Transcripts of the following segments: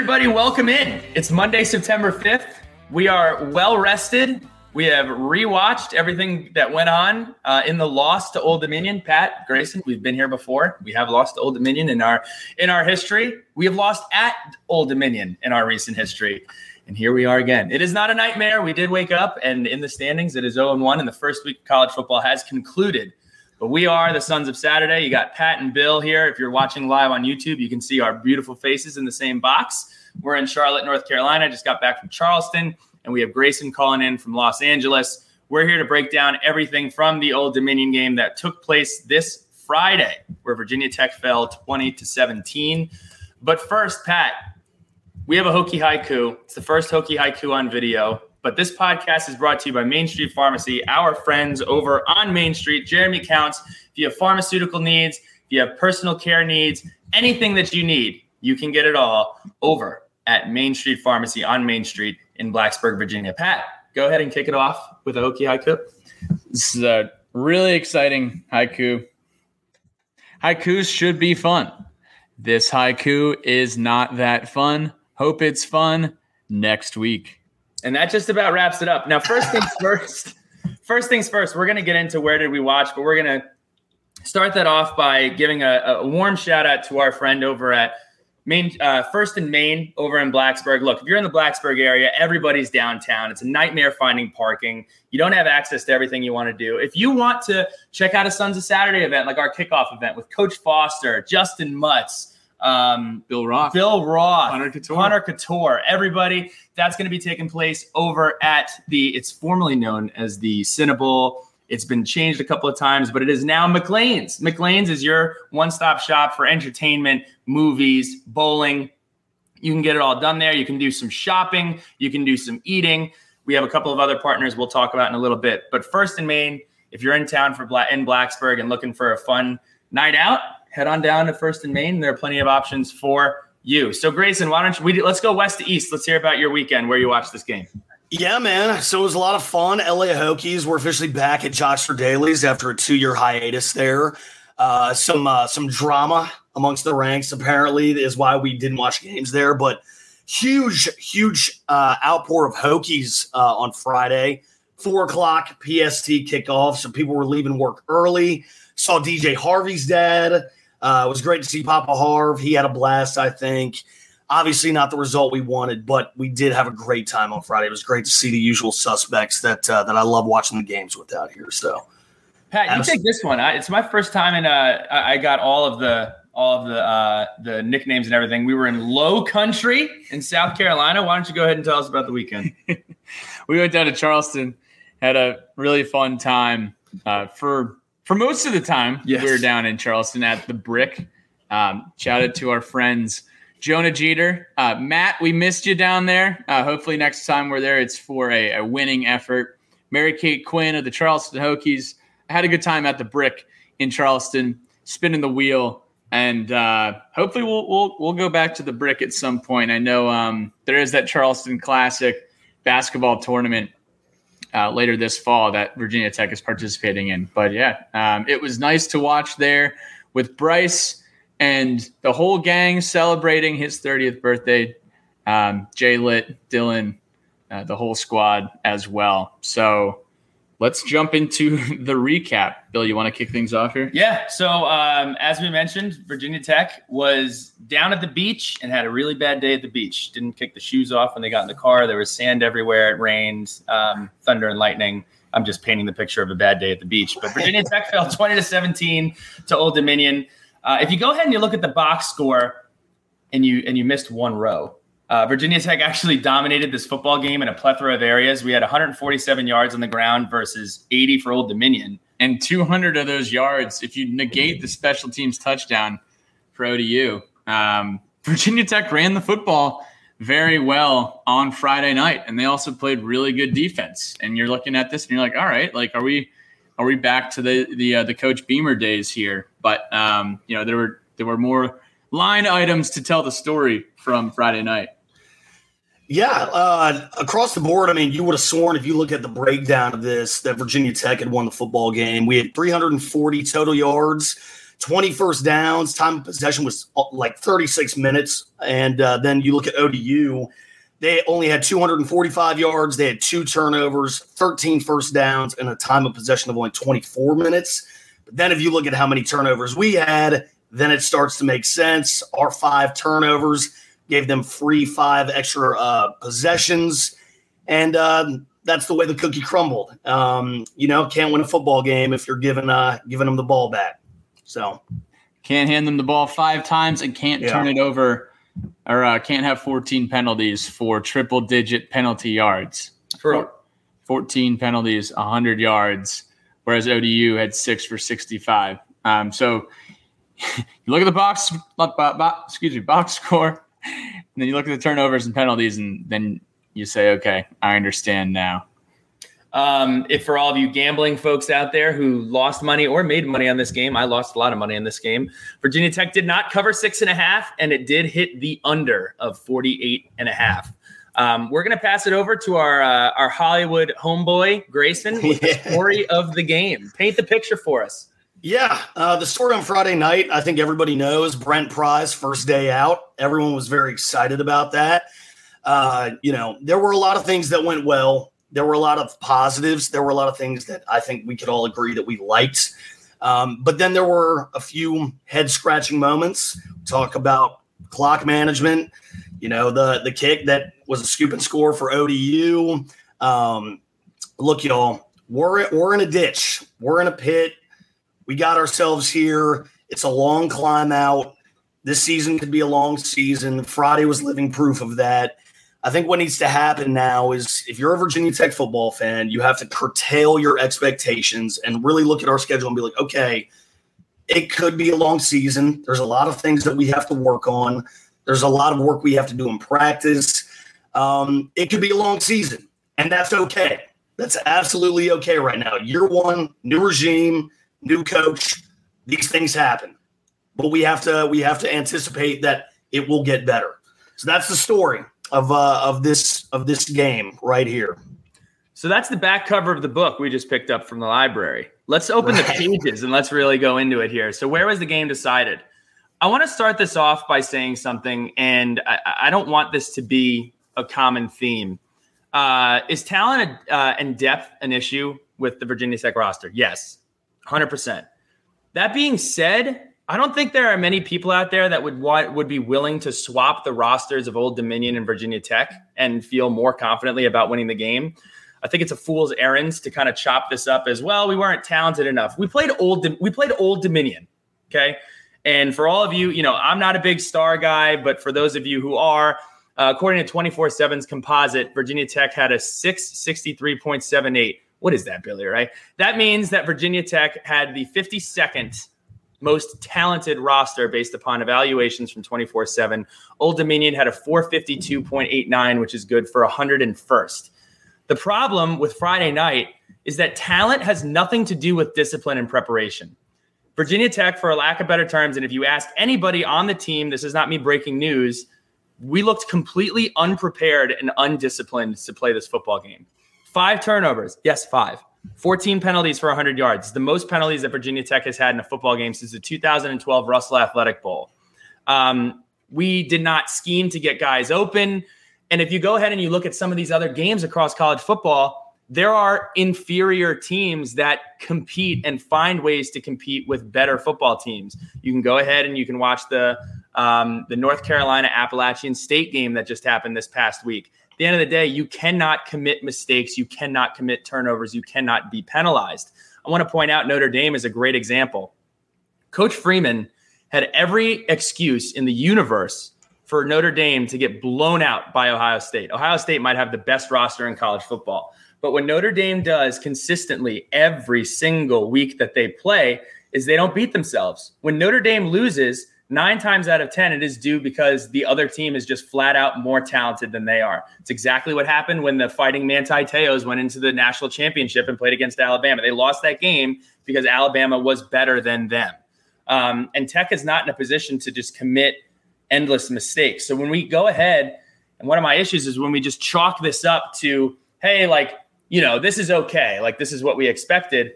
Everybody, welcome in. It's Monday, September 5th. We are well rested. We have rewatched everything that went on uh, in the loss to Old Dominion. Pat Grayson, we've been here before. We have lost to Old Dominion in our in our history. We have lost at Old Dominion in our recent history. And here we are again. It is not a nightmare. We did wake up, and in the standings, it is 0 1, and the first week of college football has concluded. But we are the Sons of Saturday. You got Pat and Bill here. If you're watching live on YouTube, you can see our beautiful faces in the same box. We're in Charlotte, North Carolina. Just got back from Charleston, and we have Grayson calling in from Los Angeles. We're here to break down everything from the Old Dominion game that took place this Friday, where Virginia Tech fell 20 to 17. But first, Pat, we have a Hokie haiku. It's the first Hokie haiku on video. But this podcast is brought to you by Main Street Pharmacy, our friends over on Main Street. Jeremy counts. If you have pharmaceutical needs, if you have personal care needs, anything that you need, you can get it all over at Main Street Pharmacy on Main Street in Blacksburg, Virginia. Pat, go ahead and kick it off with a Hokie haiku. This is a really exciting haiku. Haikus should be fun. This haiku is not that fun. Hope it's fun next week. And that just about wraps it up. Now, first things first, first things first, we're going to get into where did we watch, but we're going to start that off by giving a, a, warm shout out to our friend over at Main, uh, First and Main over in Blacksburg. Look, if you're in the Blacksburg area, everybody's downtown. It's a nightmare finding parking. You don't have access to everything you want to do. If you want to check out a Sons of Saturday event, like our kickoff event with Coach Foster, Justin Mutz, um, Bill Roth, Bill Roth, Hunter Couture, Hunter Couture, everybody. That's going to be taking place over at the. It's formerly known as the Cinnabon. It's been changed a couple of times, but it is now McLean's. McLean's is your one-stop shop for entertainment, movies, bowling. You can get it all done there. You can do some shopping. You can do some eating. We have a couple of other partners we'll talk about in a little bit. But First and Main, if you're in town for Bla- in Blacksburg and looking for a fun night out, head on down to First and Main. There are plenty of options for you. So, Grayson, why don't you, we let's go west to east. Let's hear about your weekend where you watched this game. Yeah, man. So it was a lot of fun. LA Hokies were officially back at Joshua Daly's after a two-year hiatus there. Uh, some uh, some drama amongst the ranks apparently is why we didn't watch games there, but huge, huge uh, outpour of Hokies uh, on Friday. Four o'clock PST kickoff, so people were leaving work early. Saw DJ Harvey's dad. Uh, it was great to see Papa Harv. He had a blast, I think. Obviously, not the result we wanted, but we did have a great time on Friday. It was great to see the usual suspects that uh, that I love watching the games with out here. So, Pat, you take this one. I, it's my first time, and uh, I got all of the all of the uh, the nicknames and everything. We were in Low Country in South Carolina. Why don't you go ahead and tell us about the weekend? we went down to Charleston, had a really fun time. Uh, for for most of the time, yes. we were down in Charleston at the Brick. Um, shouted to our friends Jonah Jeter, uh, Matt. We missed you down there. Uh, hopefully, next time we're there, it's for a, a, winning effort. Mary Kate Quinn of the Charleston Hokies. I had a good time at the Brick in Charleston, spinning the wheel, and uh, hopefully we'll, we'll we'll go back to the Brick at some point. I know um, there is that Charleston Classic basketball tournament uh, later this fall that Virginia Tech is participating in. But yeah, um, it was nice to watch there with Bryce and the whole gang celebrating his 30th birthday. Um, Jay Lit, Dylan, uh, the whole squad as well. So let's jump into the recap. Bill, you want to kick things off here? Yeah. So, um, as we mentioned, Virginia Tech was down at the beach and had a really bad day at the beach. Didn't kick the shoes off when they got in the car. There was sand everywhere. It rained, um, thunder and lightning. I'm just painting the picture of a bad day at the beach. But Virginia Tech fell 20 to 17 to Old Dominion. Uh, if you go ahead and you look at the box score and you and you missed one row, uh, Virginia Tech actually dominated this football game in a plethora of areas. We had 147 yards on the ground versus 80 for Old Dominion. And 200 of those yards, if you negate the special teams touchdown for ODU, um, Virginia Tech ran the football very well on Friday night, and they also played really good defense. And you're looking at this, and you're like, all right, like, are we are we back to the the uh, the Coach Beamer days here? But um, you know, there were there were more line items to tell the story from Friday night. Yeah, uh, across the board, I mean, you would have sworn if you look at the breakdown of this that Virginia Tech had won the football game. We had 340 total yards, 20 first downs. Time of possession was uh, like 36 minutes. And uh, then you look at ODU, they only had 245 yards. They had two turnovers, 13 first downs, and a time of possession of only 24 minutes. But then if you look at how many turnovers we had, then it starts to make sense. Our five turnovers gave them free five extra uh, possessions. And uh, that's the way the cookie crumbled. Um, you know, can't win a football game if you're giving uh, giving them the ball back. So can't hand them the ball five times and can't yeah. turn it over or uh, can't have 14 penalties for triple digit penalty yards. For 14 penalties, 100 yards, whereas ODU had six for 65. Um, so you look at the box, box, excuse me, box score, and then you look at the turnovers and penalties, and then you say, okay, I understand now. Um, if for all of you gambling folks out there who lost money or made money on this game, I lost a lot of money in this game. Virginia Tech did not cover six and a half, and it did hit the under of 48 and a half. Um, we're going to pass it over to our uh, our Hollywood homeboy Grayson with yeah. the story of the game. Paint the picture for us. Yeah, uh, the story on Friday night, I think everybody knows Brent Pry's first day out. Everyone was very excited about that. Uh, you know, there were a lot of things that went well. There were a lot of positives. There were a lot of things that I think we could all agree that we liked. Um, but then there were a few head scratching moments. Talk about clock management. You know, the the kick that was a scoop and score for ODU. Um, look, y'all, we're we're in a ditch. We're in a pit. We got ourselves here. It's a long climb out. This season could be a long season. Friday was living proof of that. I think what needs to happen now is if you're a Virginia Tech football fan, you have to curtail your expectations and really look at our schedule and be like, okay, it could be a long season. There's a lot of things that we have to work on. There's a lot of work we have to do in practice. Um, it could be a long season, and that's okay. That's absolutely okay right now. Year one, new regime, new coach. These things happen, but we have to we have to anticipate that it will get better. So that's the story of uh, of this of this game right here. So that's the back cover of the book we just picked up from the library. Let's open right. the pages and let's really go into it here. So where was the game decided? I want to start this off by saying something, and I, I don't want this to be a common theme. Uh, is talent uh, and depth an issue with the Virginia Tech roster? Yes, hundred percent. That being said, I don't think there are many people out there that would want, would be willing to swap the rosters of Old Dominion and Virginia Tech and feel more confidently about winning the game. I think it's a fool's errand to kind of chop this up as well. We weren't talented enough. We played old. We played Old Dominion. Okay, and for all of you, you know, I'm not a big star guy, but for those of you who are, uh, according to 24/7's composite, Virginia Tech had a 663.78. What is that, Billy? Right? That means that Virginia Tech had the 52nd most talented roster based upon evaluations from 24 7. Old Dominion had a 452.89, which is good for 101st. The problem with Friday night is that talent has nothing to do with discipline and preparation. Virginia Tech, for a lack of better terms, and if you ask anybody on the team, this is not me breaking news, we looked completely unprepared and undisciplined to play this football game. Five turnovers. Yes, five. 14 penalties for 100 yards, the most penalties that Virginia Tech has had in a football game since the 2012 Russell Athletic Bowl. Um, we did not scheme to get guys open. And if you go ahead and you look at some of these other games across college football, there are inferior teams that compete and find ways to compete with better football teams. You can go ahead and you can watch the um, the North Carolina Appalachian State game that just happened this past week the end of the day, you cannot commit mistakes. You cannot commit turnovers. You cannot be penalized. I want to point out Notre Dame is a great example. Coach Freeman had every excuse in the universe for Notre Dame to get blown out by Ohio State. Ohio State might have the best roster in college football. But what Notre Dame does consistently every single week that they play is they don't beat themselves. When Notre Dame loses, nine times out of 10, it is due because the other team is just flat out more talented than they are. It's exactly what happened when the fighting Manti Te'os went into the national championship and played against Alabama. They lost that game because Alabama was better than them. Um, and Tech is not in a position to just commit endless mistakes. So when we go ahead, and one of my issues is when we just chalk this up to, hey, like, you know, this is okay. Like, this is what we expected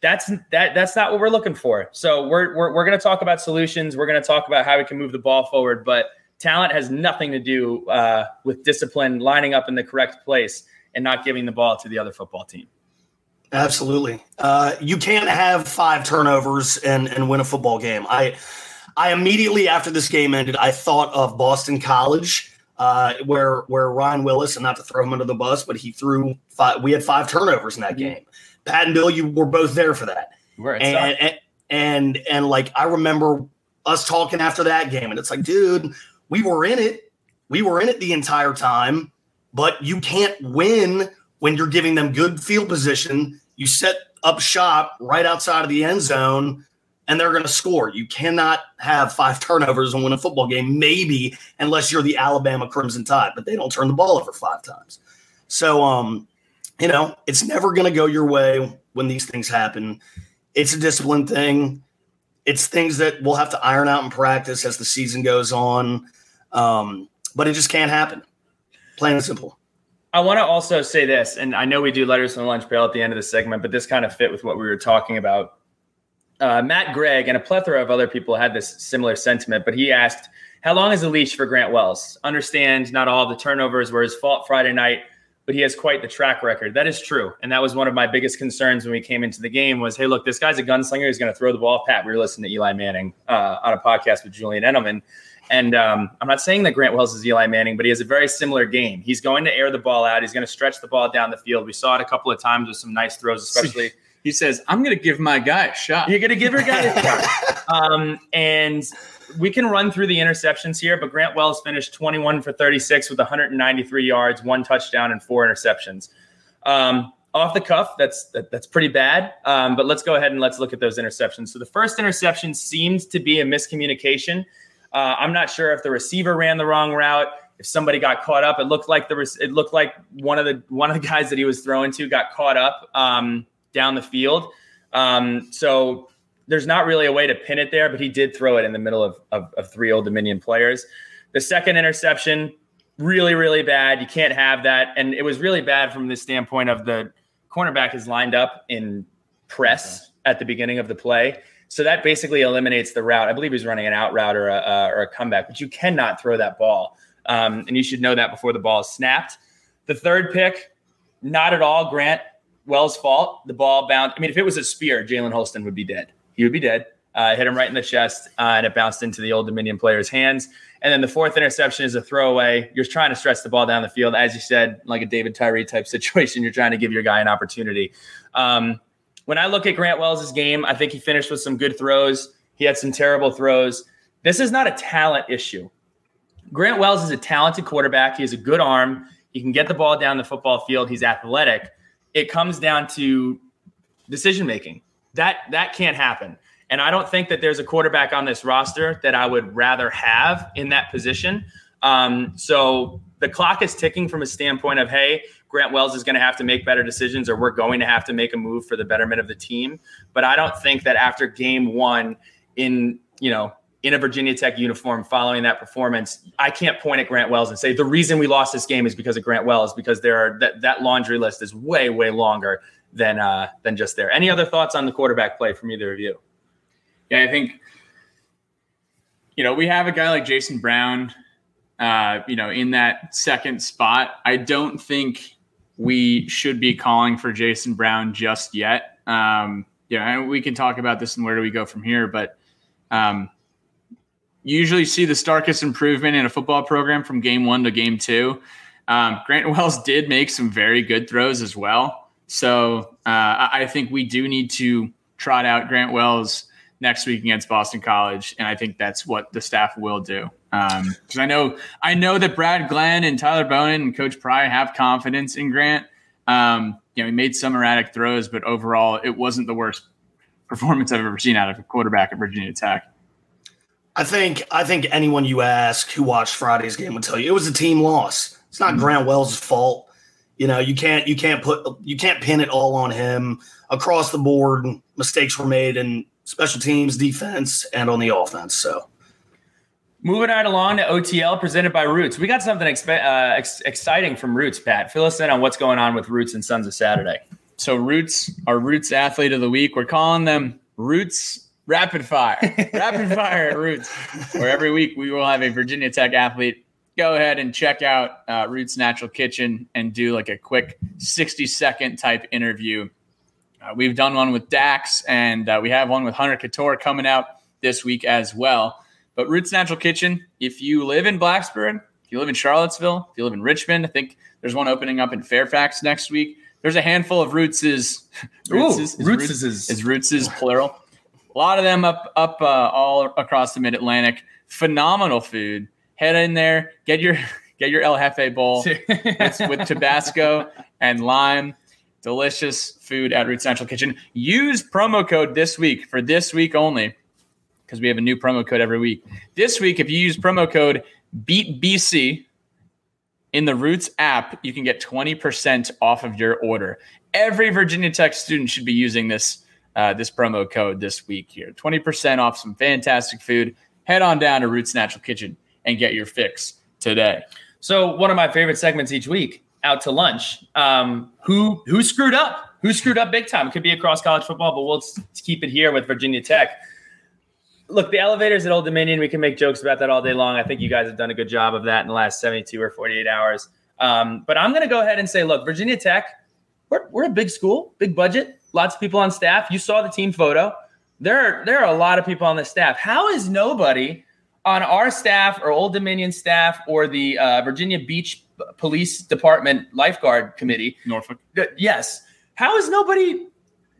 that's that that's not what we're looking for. So we're we're, we're going to talk about solutions. We're going to talk about how we can move the ball forward, but talent has nothing to do uh, with discipline, lining up in the correct place, and not giving the ball to the other football team. Absolutely, uh, you can't have five turnovers and and win a football game. I I immediately after this game ended, I thought of Boston College. Uh, where where Ryan Willis, and not to throw him under the bus, but he threw five. We had five turnovers in that mm-hmm. game. Pat and Bill, you were both there for that. Right. And, and, and and like I remember us talking after that game, and it's like, dude, we were in it. We were in it the entire time, but you can't win when you're giving them good field position. You set up shop right outside of the end zone and they're going to score. You cannot have five turnovers and win a football game, maybe unless you're the Alabama Crimson Tide, but they don't turn the ball over five times. So, um, you know, it's never going to go your way when these things happen. It's a discipline thing. It's things that we'll have to iron out in practice as the season goes on. Um, but it just can't happen. Plain and simple. I want to also say this, and I know we do letters from the lunch pail at the end of the segment, but this kind of fit with what we were talking about. Uh, Matt Gregg and a plethora of other people had this similar sentiment, but he asked, How long is the leash for Grant Wells? Understand not all the turnovers were his fault Friday night, but he has quite the track record. That is true. And that was one of my biggest concerns when we came into the game was, hey, look, this guy's a gunslinger. He's going to throw the ball. Pat, we were listening to Eli Manning uh, on a podcast with Julian Edelman. And um, I'm not saying that Grant Wells is Eli Manning, but he has a very similar game. He's going to air the ball out. He's going to stretch the ball down the field. We saw it a couple of times with some nice throws, especially. he says, I'm going to give my guy a shot. You're going to give your guy a shot. Um, and we can run through the interceptions here, but Grant Wells finished 21 for 36 with 193 yards, one touchdown, and four interceptions. Um, off the cuff, that's that, that's pretty bad. Um, but let's go ahead and let's look at those interceptions. So the first interception seemed to be a miscommunication. Uh, I'm not sure if the receiver ran the wrong route, if somebody got caught up. It looked like the it looked like one of the one of the guys that he was throwing to got caught up um, down the field. Um, so there's not really a way to pin it there, but he did throw it in the middle of, of, of three Old Dominion players. The second interception, really, really bad. You can't have that. And it was really bad from the standpoint of the cornerback is lined up in press at the beginning of the play. So that basically eliminates the route. I believe he's running an out route or a, uh, or a comeback, but you cannot throw that ball. Um, and you should know that before the ball is snapped. The third pick, not at all Grant Wells' fault. The ball bounced. I mean, if it was a spear, Jalen Holston would be dead would be dead. Uh, hit him right in the chest, uh, and it bounced into the Old Dominion player's hands. And then the fourth interception is a throwaway. You're trying to stretch the ball down the field, as you said, like a David Tyree type situation. You're trying to give your guy an opportunity. Um, when I look at Grant Wells' game, I think he finished with some good throws. He had some terrible throws. This is not a talent issue. Grant Wells is a talented quarterback. He has a good arm. He can get the ball down the football field. He's athletic. It comes down to decision making. That that can't happen. And I don't think that there's a quarterback on this roster that I would rather have in that position. Um, so the clock is ticking from a standpoint of, hey, Grant Wells is going to have to make better decisions, or we're going to have to make a move for the betterment of the team. But I don't think that after game one, in you know, in a Virginia Tech uniform, following that performance, I can't point at Grant Wells and say the reason we lost this game is because of Grant Wells, because there are that that laundry list is way way longer than uh, than just there. Any other thoughts on the quarterback play from either of you? Yeah, I think you know we have a guy like Jason Brown, uh, you know, in that second spot. I don't think we should be calling for Jason Brown just yet. Um, yeah, and we can talk about this and where do we go from here, but. Um, you usually see the starkest improvement in a football program from game one to game two. Um, Grant Wells did make some very good throws as well. So uh, I think we do need to trot out Grant Wells next week against Boston College, and I think that's what the staff will do. Because um, I know I know that Brad Glenn and Tyler Bowen and Coach Pry have confidence in Grant. Um, you know, he made some erratic throws, but overall, it wasn't the worst performance I've ever seen out of a quarterback at Virginia Tech. I think I think anyone you ask who watched Friday's game would tell you it was a team loss. It's not mm-hmm. Grant Wells' fault. You know, you can't you can't put you can't pin it all on him across the board. Mistakes were made in special teams, defense, and on the offense. So. Moving right along to OTL presented by Roots. We got something expe- uh, ex- exciting from Roots, Pat. Fill us in on what's going on with Roots and Sons of Saturday. so Roots, our Roots athlete of the week, we're calling them Roots Rapid Fire. Rapid Fire at Roots, where every week we will have a Virginia Tech athlete go ahead and check out uh, Roots Natural Kitchen and do like a quick 60 second type interview. Uh, we've done one with Dax, and uh, we have one with Hunter Couture coming out this week as well. But Roots Natural Kitchen, if you live in Blacksburg, if you live in Charlottesville, if you live in Richmond, I think there's one opening up in Fairfax next week. There's a handful of Rootses. Rootses, Ooh, Rootses, Rootses is, is Rootses plural. A lot of them up up uh, all across the Mid Atlantic. Phenomenal food. Head in there, get your get your El Jefe bowl with, with Tabasco and lime. Delicious food at Roots Natural Kitchen. Use promo code this week for this week only because we have a new promo code every week. This week, if you use promo code BeatBC, in the Roots app, you can get 20% off of your order. Every Virginia Tech student should be using this uh, this promo code this week here. 20% off some fantastic food. Head on down to Roots Natural Kitchen and get your fix today. So one of my favorite segments each week, out to lunch. Um, who who screwed up? Who screwed up big time? It could be across college football, but we'll keep it here with Virginia Tech look, the elevators at Old Dominion, we can make jokes about that all day long. I think you guys have done a good job of that in the last 72 or 48 hours. Um, but I'm going to go ahead and say, look, Virginia Tech, we're, we're a big school, big budget, lots of people on staff. You saw the team photo. There are, there are a lot of people on the staff. How is nobody on our staff or Old Dominion staff or the uh, Virginia Beach Police Department lifeguard committee? Norfolk. Yes. How is nobody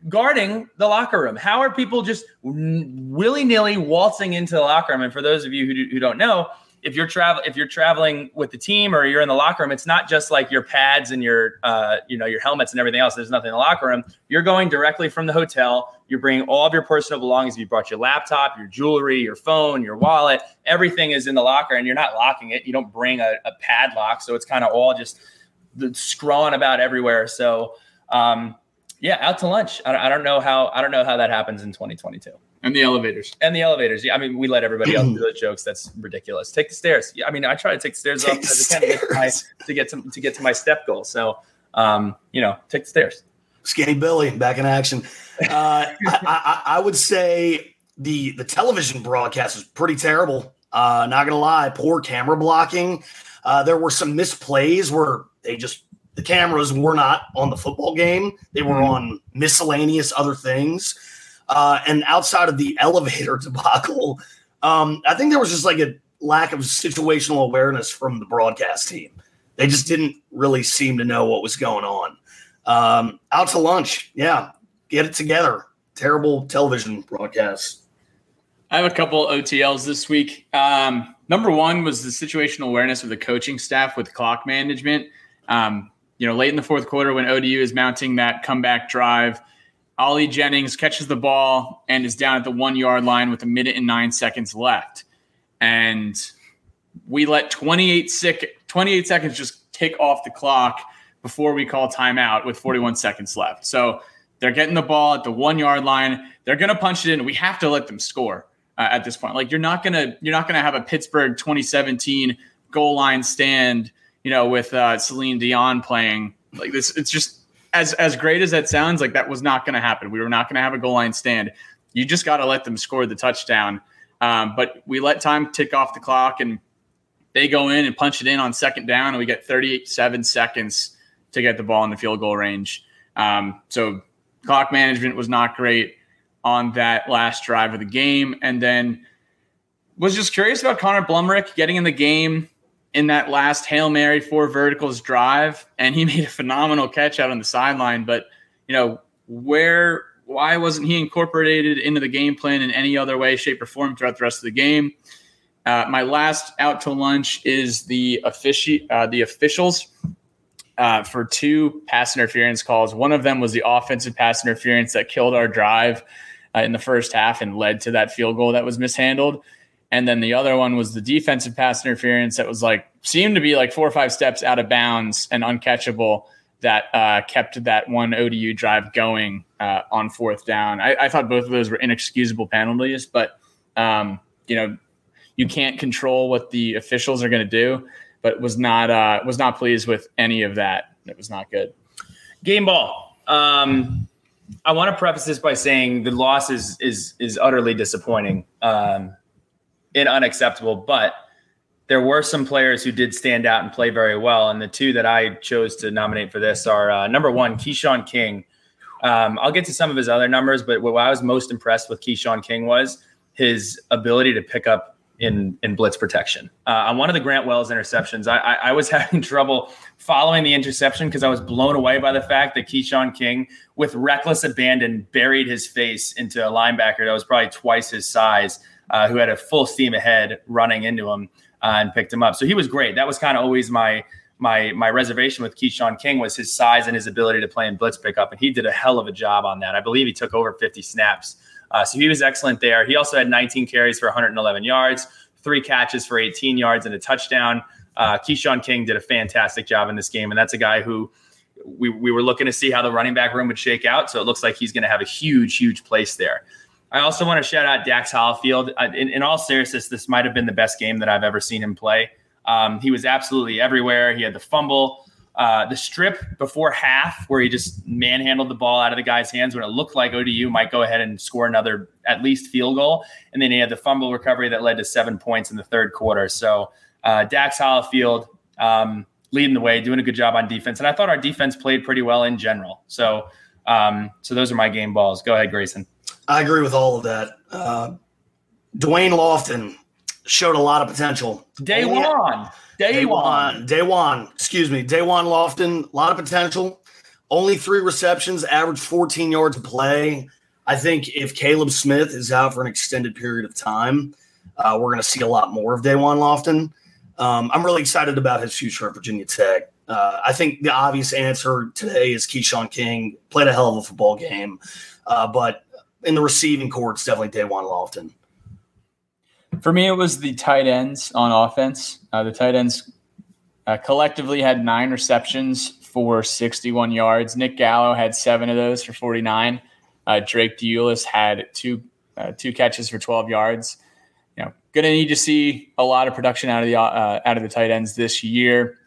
guarding the locker room? How are people just willy nilly waltzing into the locker room? And for those of you who, do, who don't know, if you're travel if you're traveling with the team or you're in the locker room, it's not just like your pads and your uh, you know your helmets and everything else. There's nothing in the locker room. You're going directly from the hotel. You're bringing all of your personal belongings. You brought your laptop, your jewelry, your phone, your wallet. Everything is in the locker, and you're not locking it. You don't bring a, a padlock, so it's kind of all just scrawling about everywhere. So um, yeah, out to lunch. I, I don't know how I don't know how that happens in 2022. And the elevators. And the elevators. Yeah, I mean, we let everybody else do the jokes. That's ridiculous. Take the stairs. Yeah, I mean, I try to take the stairs take up I can to get to, my, to get to, to get to my step goal. So, um, you know, take the stairs. Skinny Billy back in action. Uh, I, I, I, would say the the television broadcast was pretty terrible. Uh, not gonna lie, poor camera blocking. Uh, there were some misplays where they just the cameras were not on the football game; they were mm-hmm. on miscellaneous other things. Uh, and outside of the elevator debacle, um, I think there was just like a lack of situational awareness from the broadcast team. They just didn't really seem to know what was going on. Um, out to lunch, yeah, get it together. Terrible television broadcast. I have a couple OTLs this week. Um, number one was the situational awareness of the coaching staff with clock management. Um, you know, late in the fourth quarter when ODU is mounting that comeback drive, Ali Jennings catches the ball and is down at the one yard line with a minute and nine seconds left. And we let 28, sec- 28 seconds just tick off the clock before we call timeout with 41 seconds left. So they're getting the ball at the one yard line. They're going to punch it in. We have to let them score uh, at this point. Like you're not going to you're not going to have a Pittsburgh 2017 goal line stand you know, with uh, Celine Dion playing. Like this, it's just as as great as that sounds. Like that was not going to happen. We were not going to have a goal line stand. You just got to let them score the touchdown. Um, but we let time tick off the clock, and they go in and punch it in on second down, and we get 37 seconds to get the ball in the field goal range. Um, so clock management was not great on that last drive of the game, and then was just curious about Connor Blumrick getting in the game in that last Hail Mary four verticals drive, and he made a phenomenal catch out on the sideline. But, you know, where, why wasn't he incorporated into the game plan in any other way, shape, or form throughout the rest of the game? Uh, my last out to lunch is the offici- uh, the officials uh, for two pass interference calls. One of them was the offensive pass interference that killed our drive uh, in the first half and led to that field goal that was mishandled. And then the other one was the defensive pass interference that was like seemed to be like four or five steps out of bounds and uncatchable that uh, kept that one ODU drive going uh, on fourth down. I, I, thought both of those were inexcusable penalties, but um, you know you can't control what the officials are going to do. But was not uh, was not pleased with any of that. It was not good. Game ball. Um, I want to preface this by saying the loss is is is utterly disappointing um, and unacceptable. But there were some players who did stand out and play very well, and the two that I chose to nominate for this are uh, number one, Keshawn King. Um, I'll get to some of his other numbers, but what I was most impressed with Keshawn King was his ability to pick up in in blitz protection. Uh, on one of the Grant Wells interceptions, I, I, I was having trouble following the interception because I was blown away by the fact that Keshawn King, with reckless abandon, buried his face into a linebacker that was probably twice his size, uh, who had a full steam ahead running into him uh, and picked him up. So he was great. That was kind of always my my my reservation with Keshawn King was his size and his ability to play in blitz pickup, and he did a hell of a job on that. I believe he took over 50 snaps uh, so he was excellent there. He also had 19 carries for 111 yards, three catches for 18 yards and a touchdown. Uh, Keshawn King did a fantastic job in this game, and that's a guy who we, we were looking to see how the running back room would shake out. So it looks like he's going to have a huge, huge place there. I also want to shout out Dax Hollifield. Uh, in, in, all seriousness, this might have been the best game that I've ever seen him play. Um, he was absolutely everywhere. He had the fumble. Uh, the strip before half, where he just manhandled the ball out of the guy's hands when it looked like ODU might go ahead and score another at least field goal. And then he had the fumble recovery that led to seven points in the third quarter. So uh, Dax Hollifield um, leading the way, doing a good job on defense. And I thought our defense played pretty well in general. So, um, so those are my game balls. Go ahead, Grayson. I agree with all of that. Uh, Da'Wain Lofton showed a lot of potential. Day one. Day one. Day one. Excuse me. Day one Lofton. A lot of potential. Only three receptions, average 14 yards of play. I think if Caleb Smith is out for an extended period of time, uh, we're going to see a lot more of Da'Wain Lofton. Um, I'm really excited about his future at Virginia Tech. Uh, I think the obvious answer today is Keshawn King played a hell of a football game, uh, but in the receiving court, it's definitely Da'Wain Lofton. For me, it was the tight ends on offense. Uh, the tight ends uh, collectively had nine receptions for 61 yards. Nick Gallo had seven of those for 49. Uh, Drake DeIuliis had two uh, two catches for 12 yards. You know, going to need to see a lot of production out of the uh, out of the tight ends this year,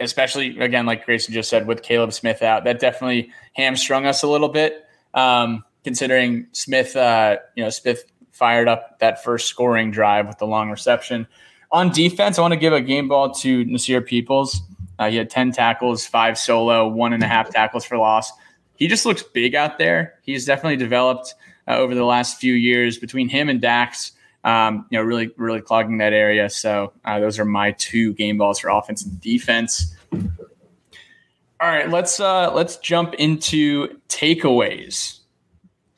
especially again, like Grayson just said, with Caleb Smith out. That definitely hamstrung us a little bit. Um, considering Smith, uh, you know, Smith fired up that first scoring drive with the long reception. On defense, I want to give a game ball to Nasir Peoples. Uh, he had 10 tackles, five solo, one and a half tackles for loss. He just looks big out there. He's definitely developed uh, over the last few years between him and Dax. Um, you know, really, really clogging that area. So uh, those are my two game balls for offense and defense. All right, let's uh, let's jump into takeaways.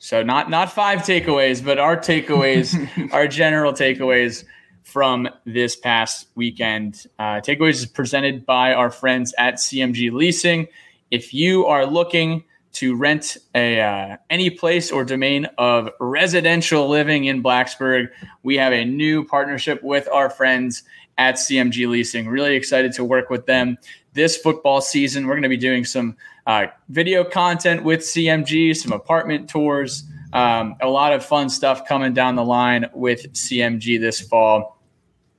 So not not five takeaways, but our takeaways, our general takeaways from this past weekend. Uh, takeaways is presented by our friends at CMG Leasing. If you are looking to rent a uh, any place or domain of residential living in Blacksburg, we have a new partnership with our friends at CMG Leasing. Really excited to work with them this football season. We're going to be doing some uh, video content with CMG, some apartment tours, um, a lot of fun stuff coming down the line with CMG this fall.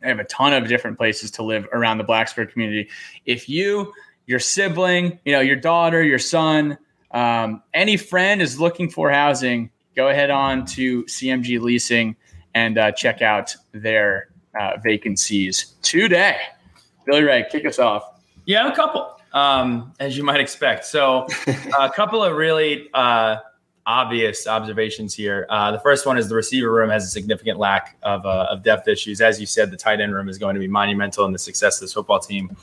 I have a ton of different places to live around the Blacksburg community. If you, your sibling, you know, your daughter, your son, um, any friend is looking for housing, go ahead on to CMG Leasing and uh, check out their uh, vacancies today. Billy Ray, kick us off. Yeah, a couple um, as you might expect. So, a couple of really uh, obvious observations here. Uh, the first one is the receiver room has a significant lack of, uh, of depth issues. As you said, the tight end room is going to be monumental in the success of this football team.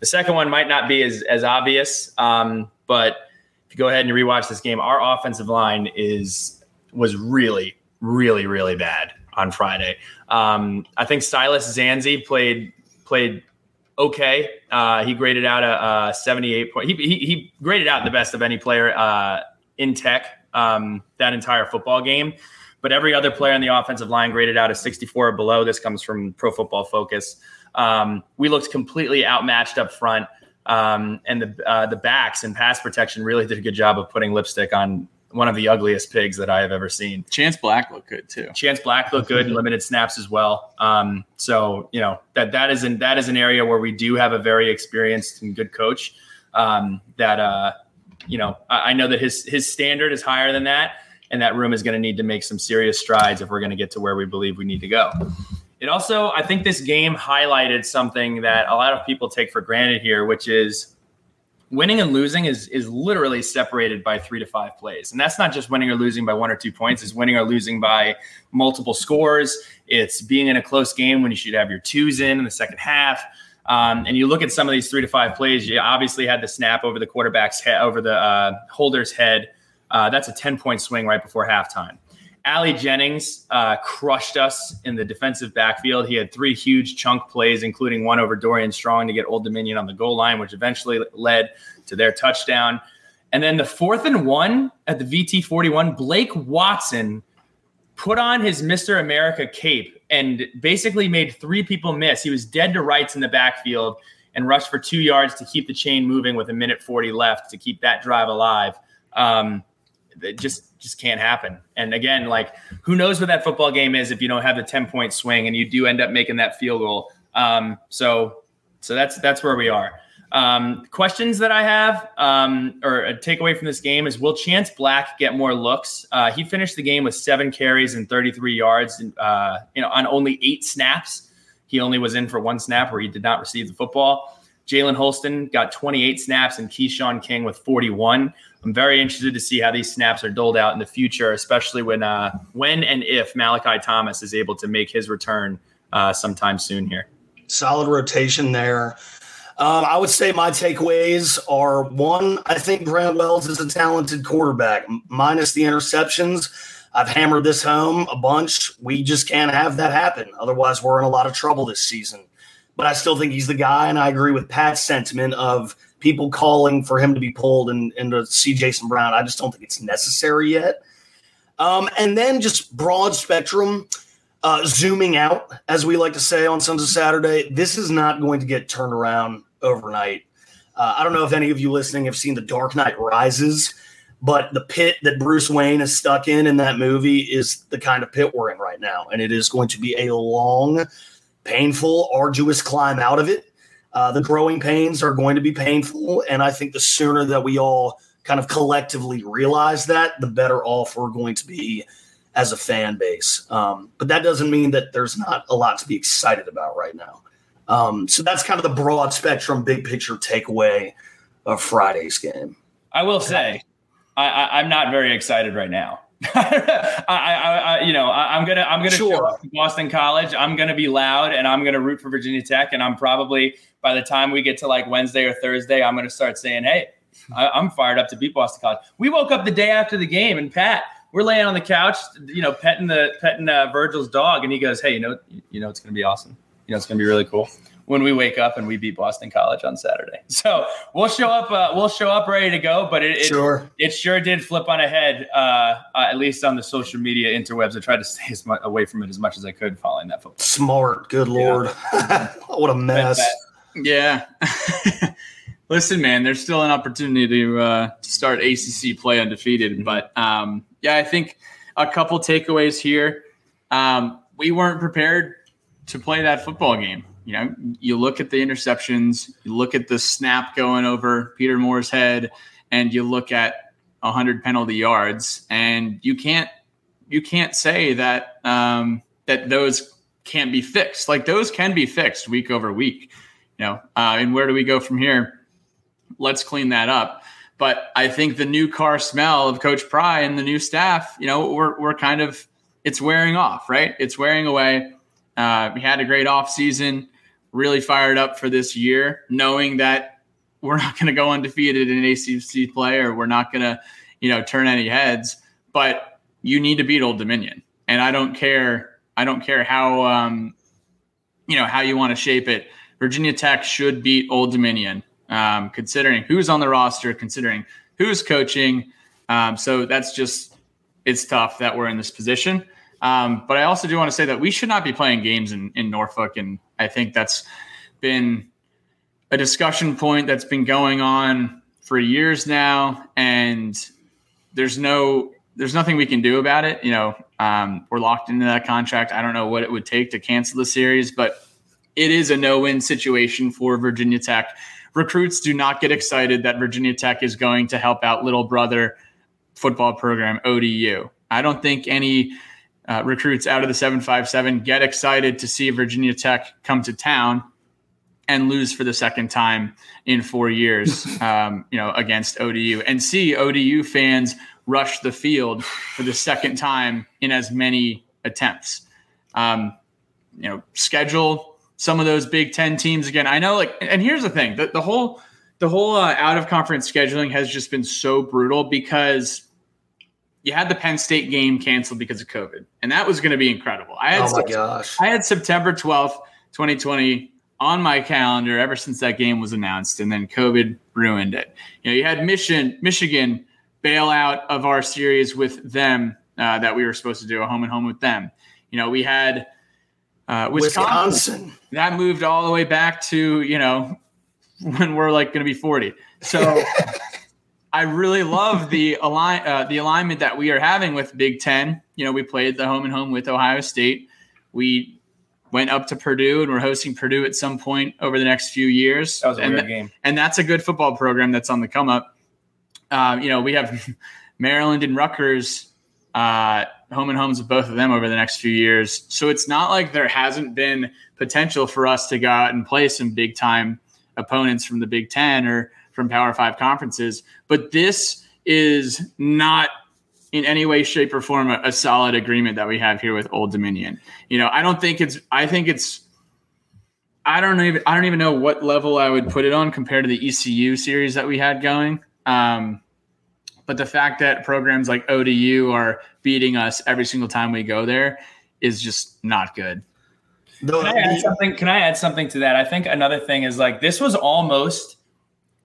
The second one might not be as, as obvious, um, but if you go ahead and rewatch this game, our offensive line is was really, really, really bad on Friday. Um, I think Silas Dzansi played played okay. Uh, he graded out a, a 78 point. He, he, he, graded out the best of any player uh, in tech um, that entire football game. But every other player in the offensive line graded out a 64 or below. This comes from Pro Football Focus. Um, we looked completely outmatched up front. Um, and the uh, the backs and pass protection really did a good job of putting lipstick on one of the ugliest pigs that I have ever seen. Chance Black looked good too. Chance Black looked good in limited snaps as well. Um, so you know that that is an that is an area where we do have a very experienced and good coach um, that uh, you know, I, I know that his his standard is higher than that, and that room is going to need to make some serious strides if we're going to get to where we believe we need to go. It also, I think, this game highlighted something that a lot of people take for granted here, which is winning and losing is is literally separated by three to five plays. And that's not just winning or losing by one or two points. It's winning or losing by multiple scores. It's being in a close game when you should have your twos in in the second half. Um, and you look at some of these three to five plays you obviously had the snap over the quarterback's head over the uh, holder's head. Uh, that's a 10 point swing right before halftime Ali Jennings uh, crushed us in the defensive backfield. He had three huge chunk plays, including one over Dorian Strong to get Old Dominion on the goal line, which eventually led to their touchdown. And then the fourth and one at the VT 41, Blake Watson put on his Mr. America cape and basically made three people miss. He was dead to rights in the backfield and rushed for two yards to keep the chain moving with a minute 40 left to keep that drive alive. Um, it just just can't happen. And again, like who knows what that football game is if you don't have the 10 point swing and you do end up making that field goal. Um, so so that's that's where we are. Um, questions that I have um, or a takeaway from this game is will Chance Black get more looks? Uh, he finished the game with seven carries and 33 yards, and, uh, you know, on only eight snaps. He only was in for one snap where he did not receive the football. Jalen Holston got 28 snaps and Keshawn King with 41. I'm very interested to see how these snaps are doled out in the future, especially when uh, when and if Malachi Thomas is able to make his return uh, sometime soon here. Solid rotation there. Um, I would say my takeaways are one, I think Grant Wells is a talented quarterback, minus the interceptions. I've hammered this home a bunch. We just can't have that happen. Otherwise, we're in a lot of trouble this season. But I still think he's the guy, and I agree with Pat's sentiment of people calling for him to be pulled and, and to see Jason Brown. I just don't think it's necessary yet. Um, and then just broad spectrum. Uh, zooming out, as we like to say on Sons of Saturday, this is not going to get turned around overnight. Uh, I don't know if any of you listening have seen The Dark Knight Rises, but the pit that Bruce Wayne is stuck in in that movie is the kind of pit we're in right now. And it is going to be a long, painful, arduous climb out of it. Uh, the growing pains are going to be painful. And I think the sooner that we all kind of collectively realize that, the better off we're going to be as a fan base. Um, but that doesn't mean that there's not a lot to be excited about right now. Um, so that's kind of the broad spectrum, big picture takeaway of Friday's game. I will say, I, am not very excited right now. I, I, I, you know, I, am gonna, I'm gonna sure. show up to Boston College. I'm gonna be loud, and I'm gonna root for Virginia Tech. And I'm probably by the time we get to like Wednesday or Thursday, I'm gonna start saying, "Hey, I, am fired up to beat Boston College." We woke up the day after the game, and Pat, we're laying on the couch, you know, petting the petting uh, Virgil's dog, and he goes, "Hey, you know, you know, it's gonna be awesome." you know, it's going to be really cool when we wake up and we beat Boston College on Saturday. So we'll show up. Uh, we'll show up ready to go. But it, it sure it sure did flip on ahead. Uh, uh, at least on the social media interwebs, I tried to stay as much away from it as much as I could following that football. Smart, good lord, what a mess. Yeah. Listen, man, there's still an opportunity to uh, to start ACC play undefeated, mm-hmm. but um, yeah, I think a couple takeaways here. Um, we weren't prepared to play that football game. You know, you look at the interceptions, you look at the snap going over Peter Moore's head, and you look at 100 penalty yards, and you can't you can't say that um, that those can't be fixed. Like those can be fixed week over week. You know, uh, and where do we go from here? Let's clean that up. But I think the new car smell of Coach Pry and the new staff, you know, we're we're kind of it's wearing off, right? It's wearing away. Uh, we had a great off season, really fired up for this year, knowing that we're not going to go undefeated in ACC play or we're not going to, you know, turn any heads. But you need to beat Old Dominion, and I don't care. I don't care how, um, you know, how you want to shape it. Virginia Tech should beat Old Dominion, um, considering who's on the roster, considering who's coaching. Um, so that's just it's tough that we're in this position. Um, but I also do want to say that we should not be playing games in, in Norfolk. And I think that's been a discussion point that's been going on for years now. And there's no, there's nothing we can do about it. You know, um, we're locked into that contract. I don't know what it would take to cancel the series, but it is a no win situation for Virginia Tech recruits do not get excited that Virginia Tech is going to help out little brother football program ODU. I don't think any uh, recruits out of the 757 get excited to see Virginia Tech come to town and lose for the second time in four years, um, you know, against ODU, and see ODU fans rush the field for the second time in as many attempts. Um, you know, schedule some of those Big Ten teams again. I know, like, and here's the thing: the, the whole the whole uh, out of conference scheduling has just been so brutal because you had the Penn State game canceled because of COVID, and that was going to be incredible. I had oh my gosh! I had September twelfth, twenty twenty, on my calendar ever since that game was announced, and then COVID ruined it. You know, you had Michigan, Michigan bailout of our series with them uh, that we were supposed to do a home and home with them. You know, we had uh, Wisconsin, Wisconsin that moved all the way back to you know when we're like going to be forty. So. I really love the align uh, the alignment that we are having with Big Ten. You know, we played the home and home with Ohio State. We went up to Purdue and we're hosting Purdue at some point over the next few years. That was a and weird game, and that's a good football program that's on the come up. Uh, you know, we have Maryland and Rutgers uh, home and homes with both of them over the next few years. So it's not like there hasn't been potential for us to go out and play some big time opponents from the Big Ten or from Power Five conferences. But this is not in any way, shape, or form a, a, solid agreement that we have here with Old Dominion. You know, I don't think it's. I think it's. I don't even. I don't even know what level I would put it on compared to the ECU series that we had going. Um, but the fact that programs like ODU are beating us every single time we go there is just not good. Can I add something? Can I add something to that? I think another thing is like this was almost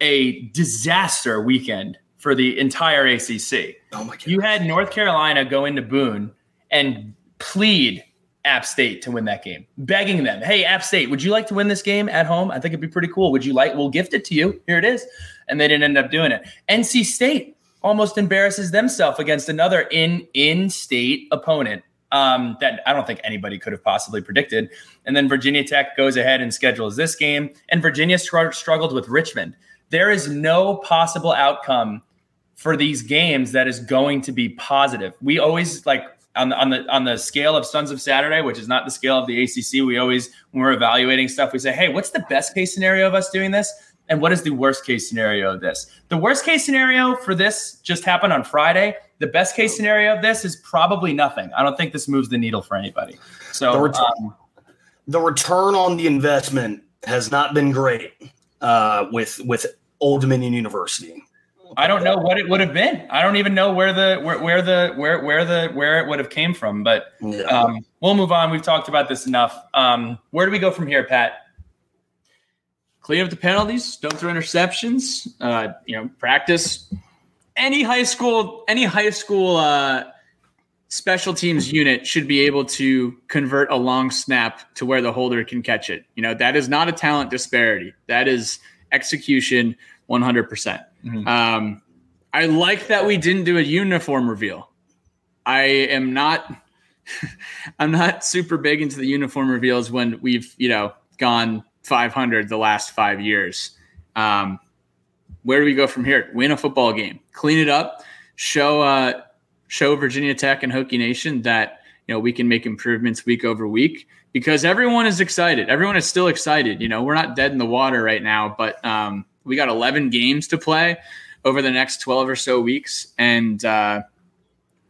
a disaster weekend for the entire ACC. Oh my God. You had North Carolina go into Boone and plead App State to win that game, begging them, "Hey, App State, would you like to win this game at home? I think it'd be pretty cool. Would you like? We'll gift it to you. Here it is." And they didn't end up doing it. NC State almost embarrasses themselves against another in in state opponent um, that I don't think anybody could have possibly predicted. And then Virginia Tech goes ahead and schedules this game, and Virginia str- struggled with Richmond there is no possible outcome for these games that is going to be positive. We always like on the on the on the scale of Sons of Saturday, which is not the scale of the ACC. We always when we're evaluating stuff, we say, "Hey, what's the best case scenario of us doing this?" And what is the worst case scenario of this? The worst case scenario for this just happened on Friday. The best case scenario of this is probably nothing. I don't think this moves the needle for anybody. So the return, um, the return on the investment has not been great uh, with with Old Dominion University. I don't know what it would have been. I don't even know where the where, where the where where the where it would have came from. But um, we'll move on. We've talked about this enough. Um, where do we go from here, Pat? Clean up the penalties. Don't throw interceptions. Uh, you know, practice any high school any high school uh, special teams unit should be able to convert a long snap to where the holder can catch it. You know, that is not a talent disparity. That is execution 100%. percent mm hmm um, I like that we didn't do a uniform reveal. I am not I'm not super big into the uniform reveals when we've, you know, gone 500 the last 5 years. Um, where do we go from here? Win a football game, clean it up, show uh, show Virginia Tech and Hokie Nation that you know we can make improvements week over week because everyone is excited. Everyone is still excited. You know, we're not dead in the water right now, but um, we got 11 games to play over the next 12 or so weeks, and uh,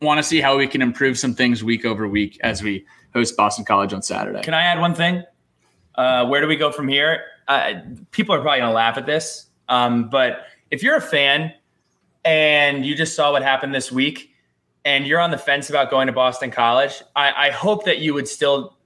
want to see how we can improve some things week over week as we host Boston College on Saturday. Can I add one thing? Uh, where do we go from here? Uh, people are probably going to laugh at this, um, but if you're a fan and you just saw what happened this week and you're on the fence about going to Boston College, I, I hope that you would still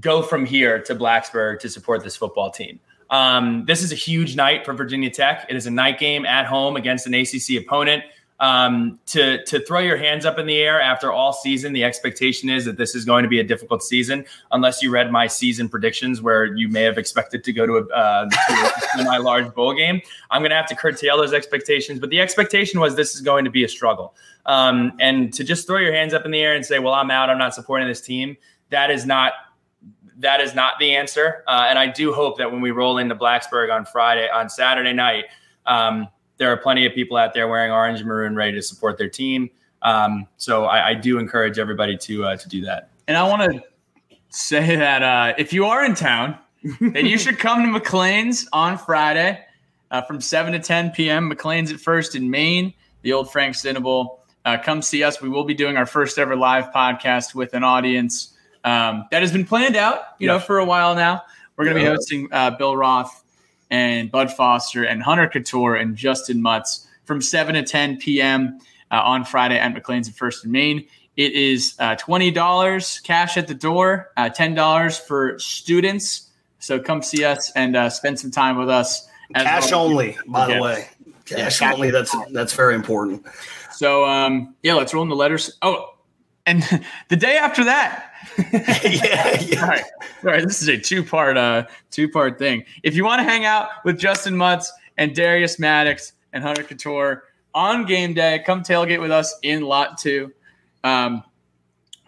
go from here to Blacksburg to support this football team. Um, this is a huge night for Virginia Tech. It is a night game at home against an ACC opponent. Um, to to throw your hands up in the air after all season, the expectation is that this is going to be a difficult season. Unless you read my season predictions, where you may have expected to go to a, uh, my large bowl game, I'm going to have to curtail those expectations. But the expectation was this is going to be a struggle. Um, and to just throw your hands up in the air and say, "Well, I'm out. I'm not supporting this team," that is not that is not the answer. Uh, and I do hope that when we roll into Blacksburg on Friday, on Saturday night, um, there are plenty of people out there wearing orange and maroon ready to support their team. Um, so I, I, do encourage everybody to uh, to do that. And I want to say that uh, if you are in town, then you should come to McLean's on Friday uh, from 7 to 10 p.m. McLean's at First and Main, the old Frank Cinnable. Uh, come see us. We will be doing our first ever live podcast with an audience um, that has been planned out, you yeah. know, for a while now. We're going to be hosting uh, Bill Roth and Bud Foster and Hunter Cattoor and Justyn Mutts from 7 to 10 p.m. Uh, on Friday at McLean's at First and Main. It is uh, $20 cash at the door, uh, $10 for students. So come see us and uh, spend some time with us. Cash well. only, by the way. Cash yeah, only. That's that's very important. So um, yeah, let's roll in the letters. Oh, and the day after that. yeah, yeah. All right. All right. This is a two part uh two part thing. If you want to hang out with Justyn Mutts and Darius Maddox and Hunter Cattoor on game day, come tailgate with us in lot two. Um,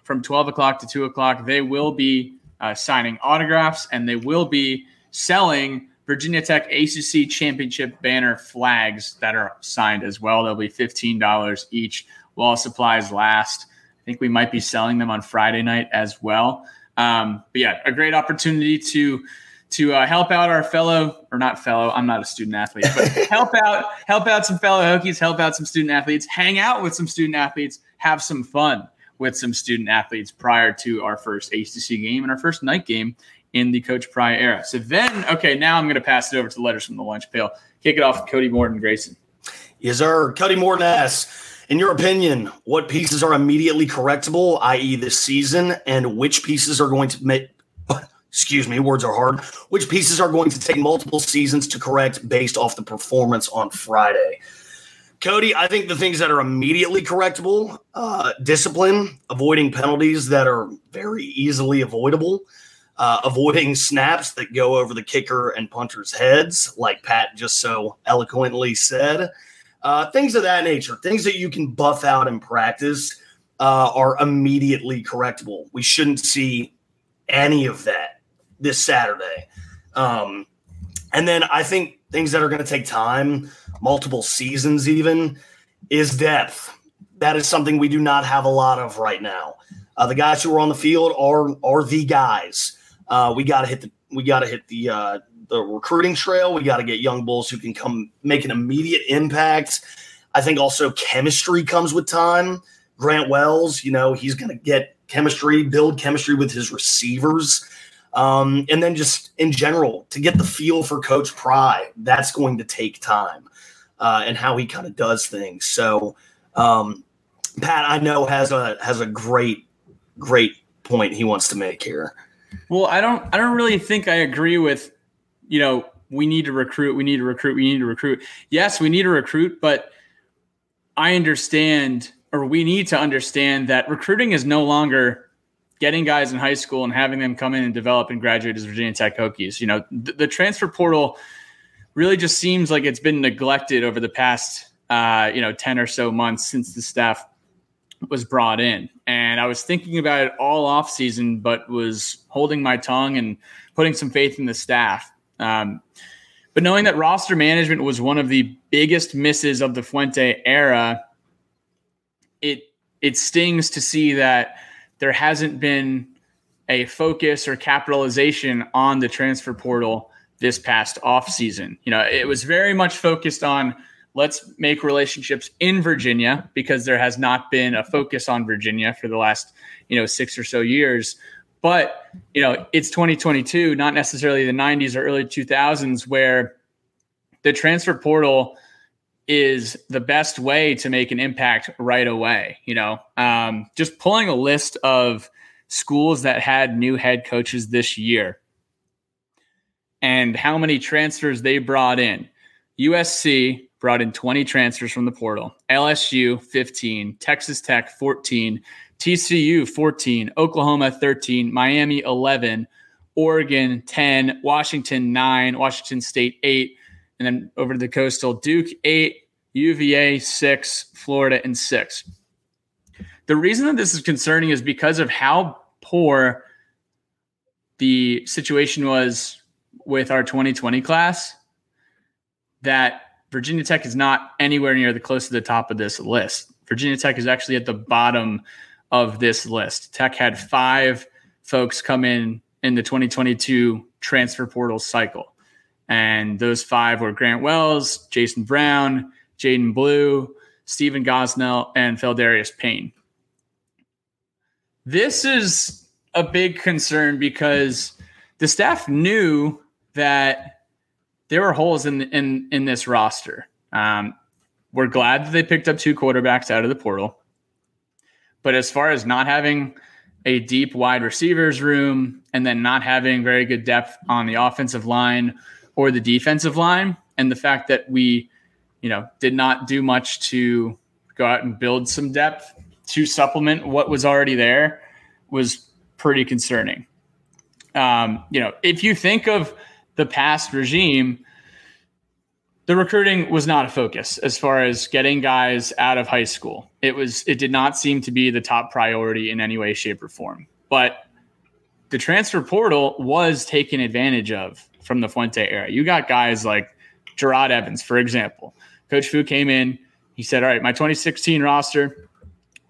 from 12 o'clock to 2 o'clock, they will be uh, signing autographs and they will be selling Virginia Tech ACC championship banner flags that are signed as well. They'll be $15 each while supplies last. I think we might be selling them on Friday night as well. Um, but yeah, a great opportunity to to uh, help out our fellow or not fellow i'm not a student athlete but help out help out some fellow hokies help out some student athletes hang out with some student athletes have some fun with some student athletes prior to our first acc game and our first night game in the coach pry era. So then okay now i'm going to pass it over to the letters from the lunch pail. Kick it off with cody morton grayson. Yes sir. Cody morton asks in your opinion, what pieces are immediately correctable, i.e., this season, and which pieces are going to make excuse me, words are hard, which pieces are going to take multiple seasons to correct based off the performance on Friday. Cody, I think the things that are immediately correctable uh, discipline, avoiding penalties that are very easily avoidable, uh, avoiding snaps that go over the kicker and punter's heads, like Pat just so eloquently said. Uh, things of that nature, things that you can buff out in practice uh, are immediately correctable. We shouldn't see any of that this Saturday. Um, and then I think things that are going to take time, multiple seasons even, is depth. That is something we do not have a lot of right now. Uh, the guys who are on the field are are the guys. Uh, we got to hit the we got to hit the uh, the recruiting trail. We got to get young bulls who can come make an immediate impact. I think also chemistry comes with time. Grant Wells, you know, he's going to get chemistry, build chemistry with his receivers. Um, and then just in general, to get the feel for Coach Pry, that's going to take time uh, and how he kind of does things. So, um, Pat, I know has a has a great great point he wants to make here. Well, I don't I don't really think I agree with you know we need to recruit, we need to recruit, we need to recruit. Yes, we need to recruit, but I understand or we need to understand that recruiting is no longer getting guys in high school and having them come in and develop and graduate as Virginia Tech Hokies. You know, the, the transfer portal really just seems like it's been neglected over the past, uh, you know, 10 or so months since the staff was brought in. And I was thinking about it all off season, but was holding my tongue and putting some faith in the staff. Um, but knowing that roster management was one of the biggest misses of the Fuente era, it it stings to see that there hasn't been a focus or capitalization on the transfer portal this past offseason. You know, it was very much focused on let's make relationships in Virginia because there has not been a focus on Virginia for the last, you know, 6 or so years. But, you know, it's 2022, not necessarily the 90s or early 2000s where the transfer portal is the best way to make an impact right away. You know, um, just pulling a list of schools that had new head coaches this year and how many transfers they brought in. USC brought in 20 transfers from the portal, LSU 15, Texas Tech 14, TCU 14, Oklahoma 13, Miami 11, Oregon 10, Washington 9, Washington State 8, and then over to the coastal Duke eight, UVA six, Florida and six. The reason that this is concerning is because of how poor the situation was with our 2020 class that Virginia Tech is not anywhere near the close to the top of this list. Virginia Tech is actually at the bottom of this list. Tech had five folks come in in the 2022 transfer portal cycle. And those five were Grant Wells, Jason Brown, Jadan Blue, Stephen Gosnell, and Feldarius Payne. This is a big concern because the staff knew that there were holes in in in this roster. Um, we're glad that they picked up two quarterbacks out of the portal, but as far as not having a deep wide receivers room and then not having very good depth on the offensive line or the defensive line, and the fact that we, you know, did not do much to go out and build some depth to supplement what was already there was pretty concerning. Um, you know, if you think of the past regime, the recruiting was not a focus as far as getting guys out of high school. It was it did not seem to be the top priority in any way, shape, or form. But the transfer portal was taken advantage of from the Fuente era. You got guys like Jerod Evans, for example. Coach Fu came in, he said, All right, my 2016 roster,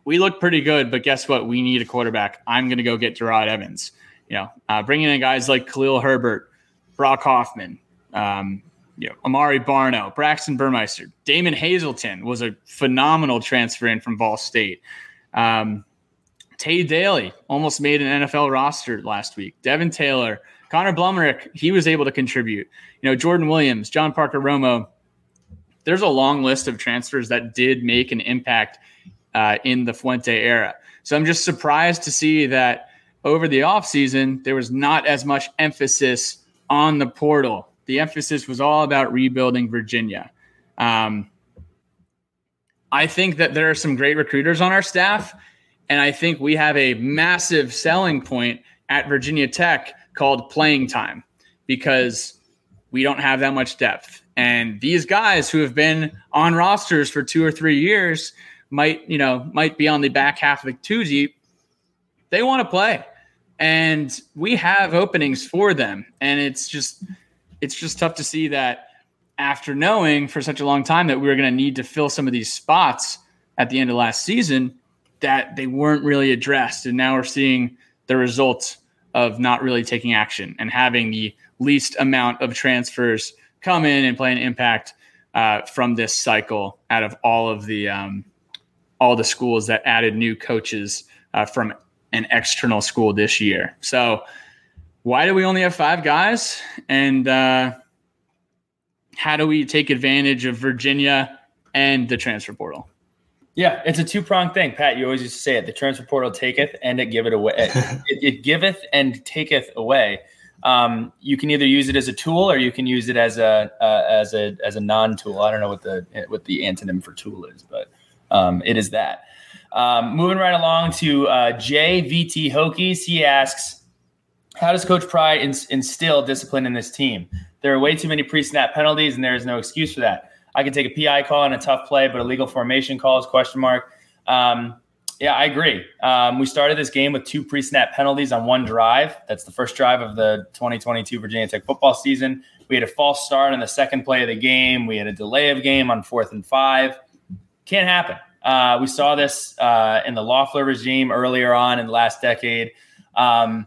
we look pretty good, but guess what? We need a quarterback. I'm going to go get Jerod Evans. You know, uh, bringing in guys like Khalil Herbert, Brock Hoffman, um, you know, Amari Barno, Braxton Burmeister, Damon Hazelton was a phenomenal transfer in from Ball State. Um, Tay Daly almost made an NFL roster last week. Devin Taylor, Connor Blumrick, he was able to contribute. You know, Jordan Williams, John Parker Romo. There's a long list of transfers that did make an impact uh, in the Fuente era. So I'm just surprised to see that over the offseason, there was not as much emphasis on the portal. The emphasis was all about rebuilding Virginia. Um, I think that there are some great recruiters on our staff, and I think we have a massive selling point at Virginia Tech called playing time because we don't have that much depth. And these guys who have been on rosters for two or three years might, you know, might be on the back half of the two deep. They want to play and we have openings for them and it's just it's just tough to see that after knowing for such a long time that we were going to need to fill some of these spots at the end of last season that they weren't really addressed and now we're seeing the results of not really taking action and having the least amount of transfers come in and play an impact uh, from this cycle out of all of the um, all the schools that added new coaches uh, from an external school this year. So why do we only have five guys? And uh, how do we take advantage of Virginia and the transfer portal? Yeah, it's a two pronged thing, Pat. You always used to say it: the transfer portal taketh and it giveth away. it, it, giveth and taketh away. Um, you can either use it as a tool or you can use it as a uh, as a as a non tool. I don't know what the what the antonym for tool is, but um, it is that. Um, moving right along to uh, JVT Hokies, he asks, "How does Coach Pry ins- instill discipline in this team? There are way too many pre-snap penalties, and there is no excuse for that. I can take a PI call on a tough play, but illegal formation calls? Question mark. Um, yeah, I agree. Um, we started this game with two pre-snap penalties on one drive. That's the first drive of the 2022 Virginia Tech football season. We had a false start on the second play of the game. We had a delay of game on fourth and five. Can't happen. Uh, we saw this uh, in the Loeffler regime earlier on in the last decade. Um,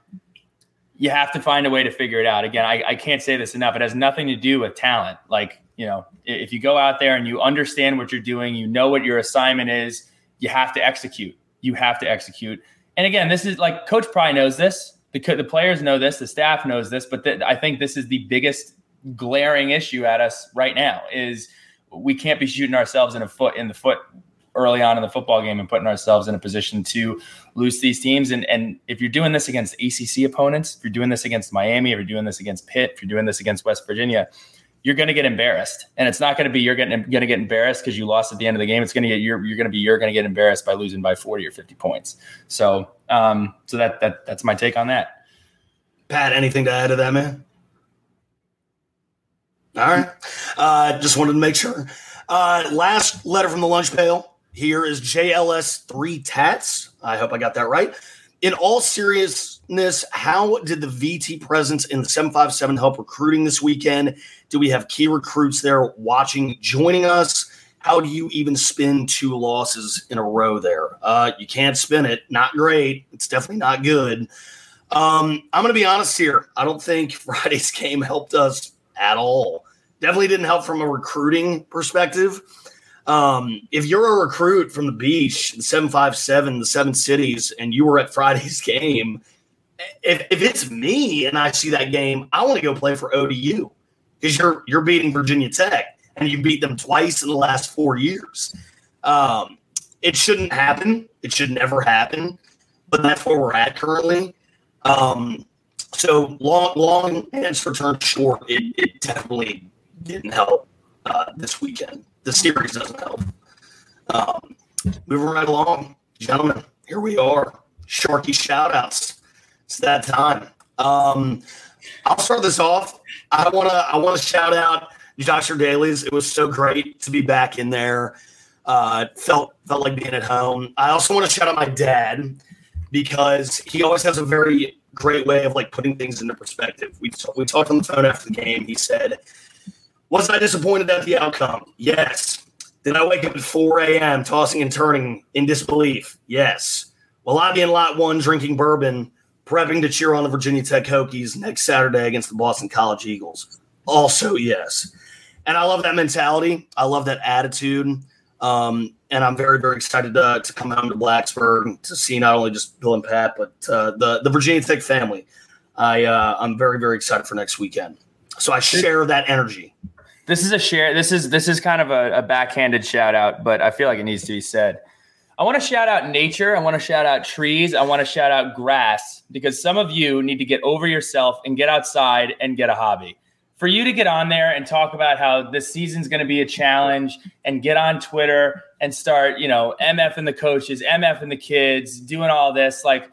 you have to find a way to figure it out. Again, I, I, can't say this enough. It has nothing to do with talent. Like, you know, if you go out there and you understand what you're doing, you know what your assignment is, you have to execute. You have to execute. And again, this is like Coach Pry knows this. The, the players know this. The staff knows this. But I think this is the biggest glaring issue at us right now is we can't be shooting ourselves in a foot in the foot early on in the football game and putting ourselves in a position to lose these teams. And, and if you're doing this against ACC opponents, if you're doing this against Miami, if you're doing this against Pitt, if you're doing this against West Virginia, you're going to get embarrassed. And it's not going to be you're going to get embarrassed because you lost at the end of the game. It's going to get you're you're going to be you're going to get embarrassed by losing by 40 or 50 points. So um so that that that's my take on that. Pat, anything to add to that, man? All right. Uh, just wanted to make sure. Uh, last letter from the lunch pail. Here is JLS3 Tats. I hope I got that right. in all seriousness, how did the VT presence in the 757 help recruiting this weekend? Do we have key recruits there watching, joining us? How do you even spin two losses in a row there? Uh, you can't spin it. Not great. It's definitely not good. Um, I'm going to be honest here. I don't think Friday's game helped us at all. Definitely didn't help from a recruiting perspective. Um, if you're a recruit from the beach, the 757, the seven cities, and you were at Friday's game, if, if it's me and I see that game, I want to go play for ODU because you're you're beating Virginia Tech and you beat them twice in the last four years. Um, it shouldn't happen. It should never happen. But that's where we're at currently. Um, so long, long answer turned short. It, it definitely didn't help uh, this weekend. The series doesn't help. Um, moving right along, gentlemen. Here we are. Sharky shout outs. It's that time. Um, I'll start this off. I wanna I wanna shout out Joshua Dailies. It was so great to be back in there. Uh, felt felt like being at home. I also want to shout out my dad because he always has a very great way of like putting things into perspective. We we talked on the phone after the game. He said, "Was I disappointed at the outcome? Yes. Did I wake up at 4 a.m. tossing and turning in disbelief? Yes. Will I be in lot one drinking bourbon, prepping to cheer on the Virginia Tech Hokies next Saturday against the Boston College Eagles? Also, yes." And I love that mentality. I love that attitude. Um, and I'm very, very excited to, to come home to Blacksburg to see not only just Bill and Pat, but uh, the the Virginia Tech family. I uh, I'm very, very excited for next weekend. So I share that energy. This is a share. This is this is kind of a, a backhanded shout out, but I feel like it needs to be said. I want to shout out nature. I want to shout out trees. I want to shout out grass because some of you need to get over yourself and get outside and get a hobby for you to get on there and talk about how this season's going to be a challenge and get on Twitter and start, you know, MF and the coaches, MF and the kids, doing all this, like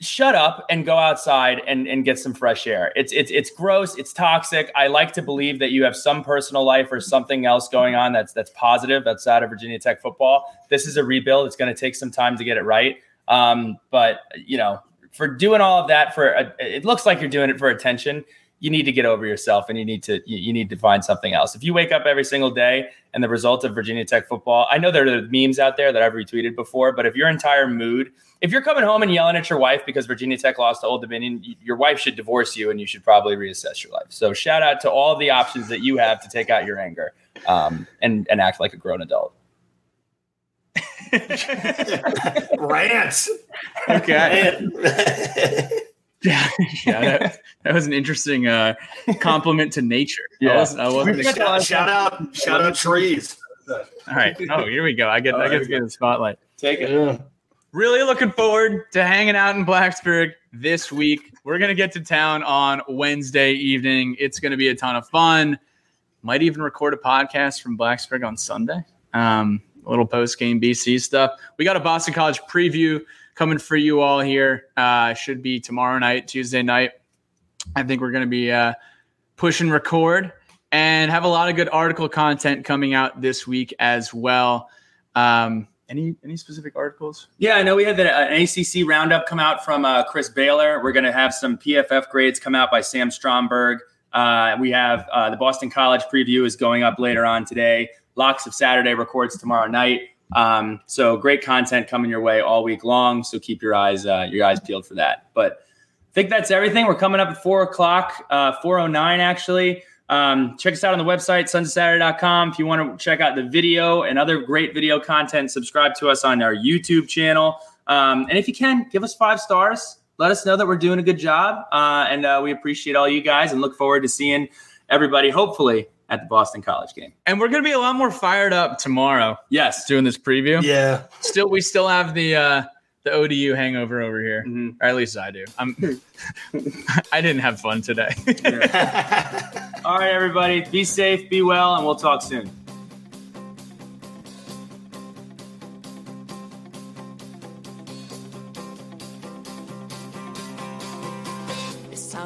shut up and go outside and, and get some fresh air. It's it's it's gross, it's toxic. I like to believe that you have some personal life or something else going on that's that's positive outside of Virginia Tech football. This is a rebuild. It's going to take some time to get it right. Um, but you know, for doing all of that for a, it looks like you're doing it for attention you need to get over yourself and you need to you need to find something else. If you wake up every single day and the result of Virginia Tech football, I know there are memes out there that I've retweeted before, but if your entire mood, if you're coming home and yelling at your wife because Virginia Tech lost to Old Dominion, your wife should divorce you and you should probably reassess your life. So shout out to all the options that you have to take out your anger um, and and act like a grown adult. Rants. Okay. Yeah, yeah, that, that, was an interesting uh, compliment to nature. Yeah, I wasn't, I wasn't shout, shout, out, shout out trees. All right. Oh, here we go. I get, I get to get the spotlight. Take it. Yeah. Really looking forward to hanging out in Blacksburg this week. We're gonna get to town on Wednesday evening. It's gonna be a ton of fun. Might even record a podcast from Blacksburg on Sunday. Um, a little post game BC stuff. We got a Boston College preview coming for you all here. Uh, should be tomorrow night, Tuesday night. I think we're going to be uh, pushing record and have a lot of good article content coming out this week as well. Um, any any specific articles? Yeah, I know we had the, uh, an ACC roundup come out from uh, Chris Baylor. We're going to have some PFF grades come out by Sam Stromberg. Uh, we have uh, the Boston College preview is going up later on today. Locks of Saturday records tomorrow night. Um, so great content coming your way all week long. So keep your eyes uh, your eyes peeled for that. But I think that's everything. We're coming up at four o'clock, uh, four oh nine actually. Um, check us out on the website, sonsofsaturday.com. If you want to check out the video and other great video content, subscribe to us on our YouTube channel. Um, and if you can, give us five stars. Let us know that we're doing a good job. Uh, and uh, we appreciate all you guys and look forward to seeing everybody, hopefully, at the Boston College game. And we're going to be a lot more fired up tomorrow. Yes, doing this preview. Yeah. Still, we still have the uh, the ODU hangover over here, mm-hmm. or at least I do. I'm. I didn't have fun today. All right, everybody, be safe, be well, and we'll talk soon.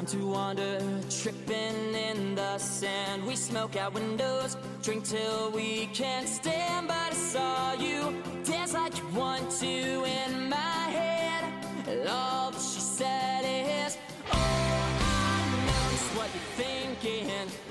time to wander, tripping in the sand. We smoke out windows, drink till we can't stand. But I saw you dance like you want to in my head. And all that she said is, Oh, I know just what you're thinking.